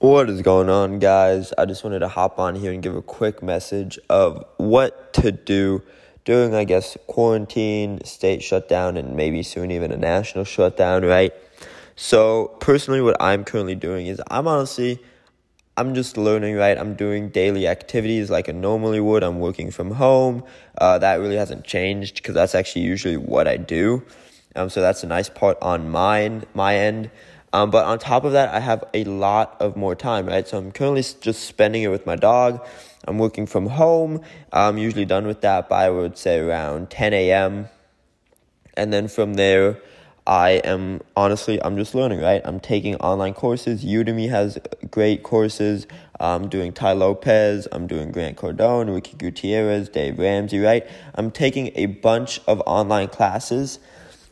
What is going on, guys? I just wanted to hop on here and give a quick message of what to do during, I guess, quarantine, state shutdown, and maybe soon even a national shutdown, right? So, personally, what I'm currently doing is I'm honestly, I'm just learning, right? I'm doing daily activities like I normally would. I'm working from home. Uh, that really hasn't changed because that's actually usually what I do. Um, so that's a nice part on mine, my end. Um, but on top of that, I have a lot of more time, right? So I'm currently just spending it with my dog. I'm working from home. I'm usually done with that by, I would say, around 10 a.m. And then from there, I am honestly, I'm just learning, right? I'm taking online courses. Udemy has great courses. I'm doing Tai Lopez. I'm doing Grant Cardone, Ricky Gutierrez, Dave Ramsey, right? I'm taking a bunch of online classes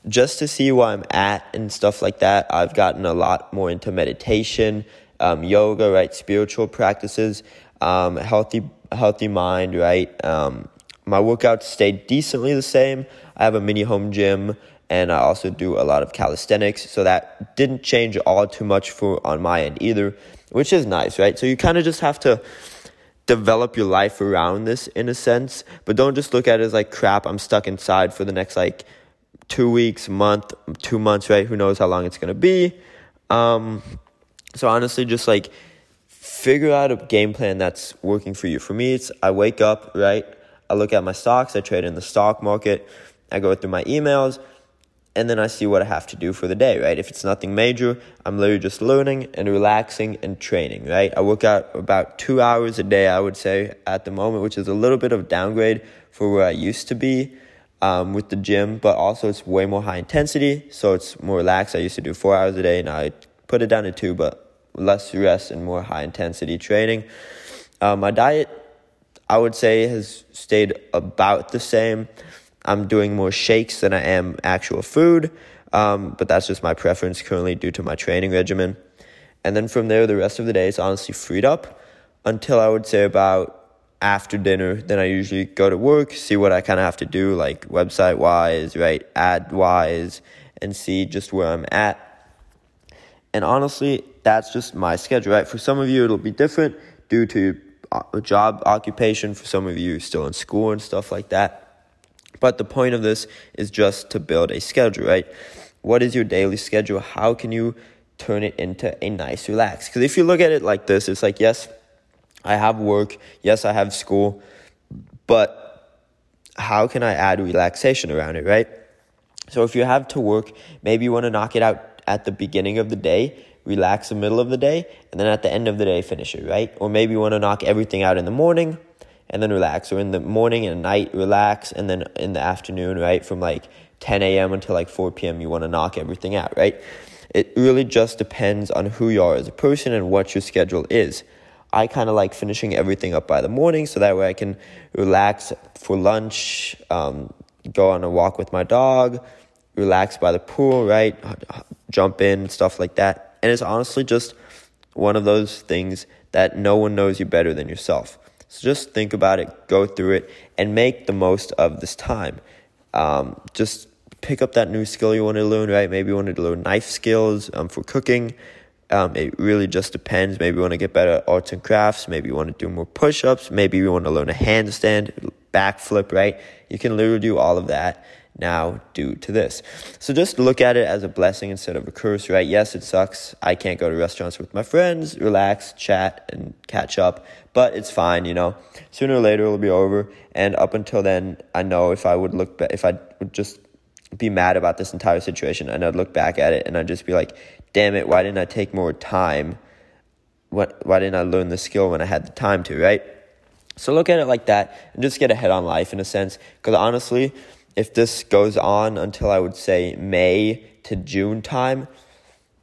just to see where I'm at and stuff like that, I've gotten a lot more into meditation, um, yoga, right, spiritual practices, um, healthy healthy mind, right. Um, my workouts stayed decently the same. I have a mini home gym, and I also do a lot of calisthenics, so that didn't change all too much for on my end either, which is nice, right. So you kind of just have to develop your life around this in a sense, but don't just look at it as like crap. I'm stuck inside for the next like two weeks, month, two months, right? Who knows how long it's gonna be? Um, so honestly, just like figure out a game plan that's working for you. For me, it's I wake up, right? I look at my stocks, I trade in the stock market, I go through my emails, and then I see what I have to do for the day, right? If it's nothing major, I'm literally just learning and relaxing and training, right? I work out about two hours a day, I would say, at the moment, which is a little bit of downgrade for where I used to be um, with the gym, but also it's way more high intensity, so it's more relaxed. I used to do four hours a day, now I put it down to two, but less rest and more high intensity training. Uh, my diet, I would say, has stayed about the same. I'm doing more shakes than I am actual food, um, but that's just my preference currently due to my training regimen. And then from there, the rest of the day is honestly freed up until I would say about after dinner, then I usually go to work, see what I kind of have to do, like website wise, right, ad wise, and see just where I'm at. And honestly, that's just my schedule, right? For some of you, it'll be different due to uh, a job occupation. For some of you, still in school and stuff like that. But the point of this is just to build a schedule, right? What is your daily schedule? How can you turn it into a nice relax? Because if you look at it like this, it's like, yes, I have work. Yes, I have school. But how can I add relaxation around it, right? So if you have to work, maybe you want to knock it out at the beginning of the day, relax the middle of the day, and then at the end of the day, finish it, right? Or maybe you want to knock everything out in the morning and then relax, or in the morning and night, relax, and then in the afternoon, right? From like 10 a.m. until like 4 p.m., you want to knock everything out, right? It really just depends on who you are as a person and what your schedule is. I kind of like finishing everything up by the morning so that way I can relax for lunch, um, go on a walk with my dog, relax by the pool, right? Jump in, stuff like that. And it's honestly just one of those things that no one knows you better than yourself. So just think about it, go through it, and make the most of this time. Um, just pick up that new skill you want to learn, right? Maybe you want to learn knife skills um, for cooking. Um, it really just depends. Maybe you want to get better at arts and crafts. Maybe you want to do more push ups. Maybe you want to learn a handstand, backflip, right? You can literally do all of that now due to this. So just look at it as a blessing instead of a curse, right? Yes, it sucks. I can't go to restaurants with my friends, relax, chat, and catch up, but it's fine, you know. Sooner or later it'll be over. And up until then, I know if I would look back, if I would just be mad about this entire situation and I'd look back at it and I'd just be like, damn it, why didn't I take more time? What, why didn't I learn the skill when I had the time to, right? So look at it like that and just get ahead on life in a sense. Because honestly, if this goes on until I would say May to June time,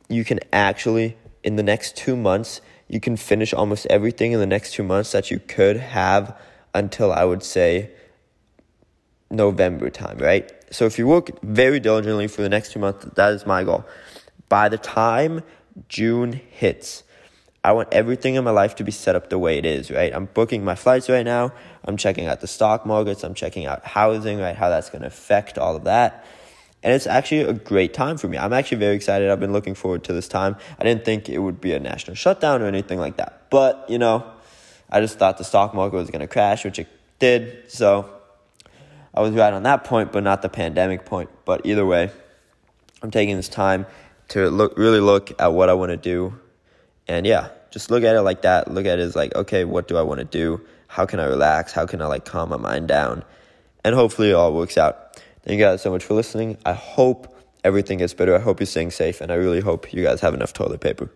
you can actually, in the next two months, you can finish almost everything in the next two months that you could have until I would say November time, right? So if you work very diligently for the next two months, that is my goal by the time June hits, I want everything in my life to be set up the way it is, right? I'm booking my flights right now. I'm checking out the stock markets. I'm checking out housing, right? How that's going to affect all of that. And it's actually a great time for me. I'm actually very excited. I've been looking forward to this time. I didn't think it would be a national shutdown or anything like that. But, you know, I just thought the stock market was going to crash, which it did. So I was right on that point, but not the pandemic point. But either way, I'm taking this time to look really look at what I want to do. And yeah, just look at it like that. Look at it as like, okay, what do I want to do? How can I relax? How can I like calm my mind down? And hopefully it all works out. Thank you guys so much for listening. I hope everything gets better. I hope you're staying safe, and I really hope you guys have enough toilet paper.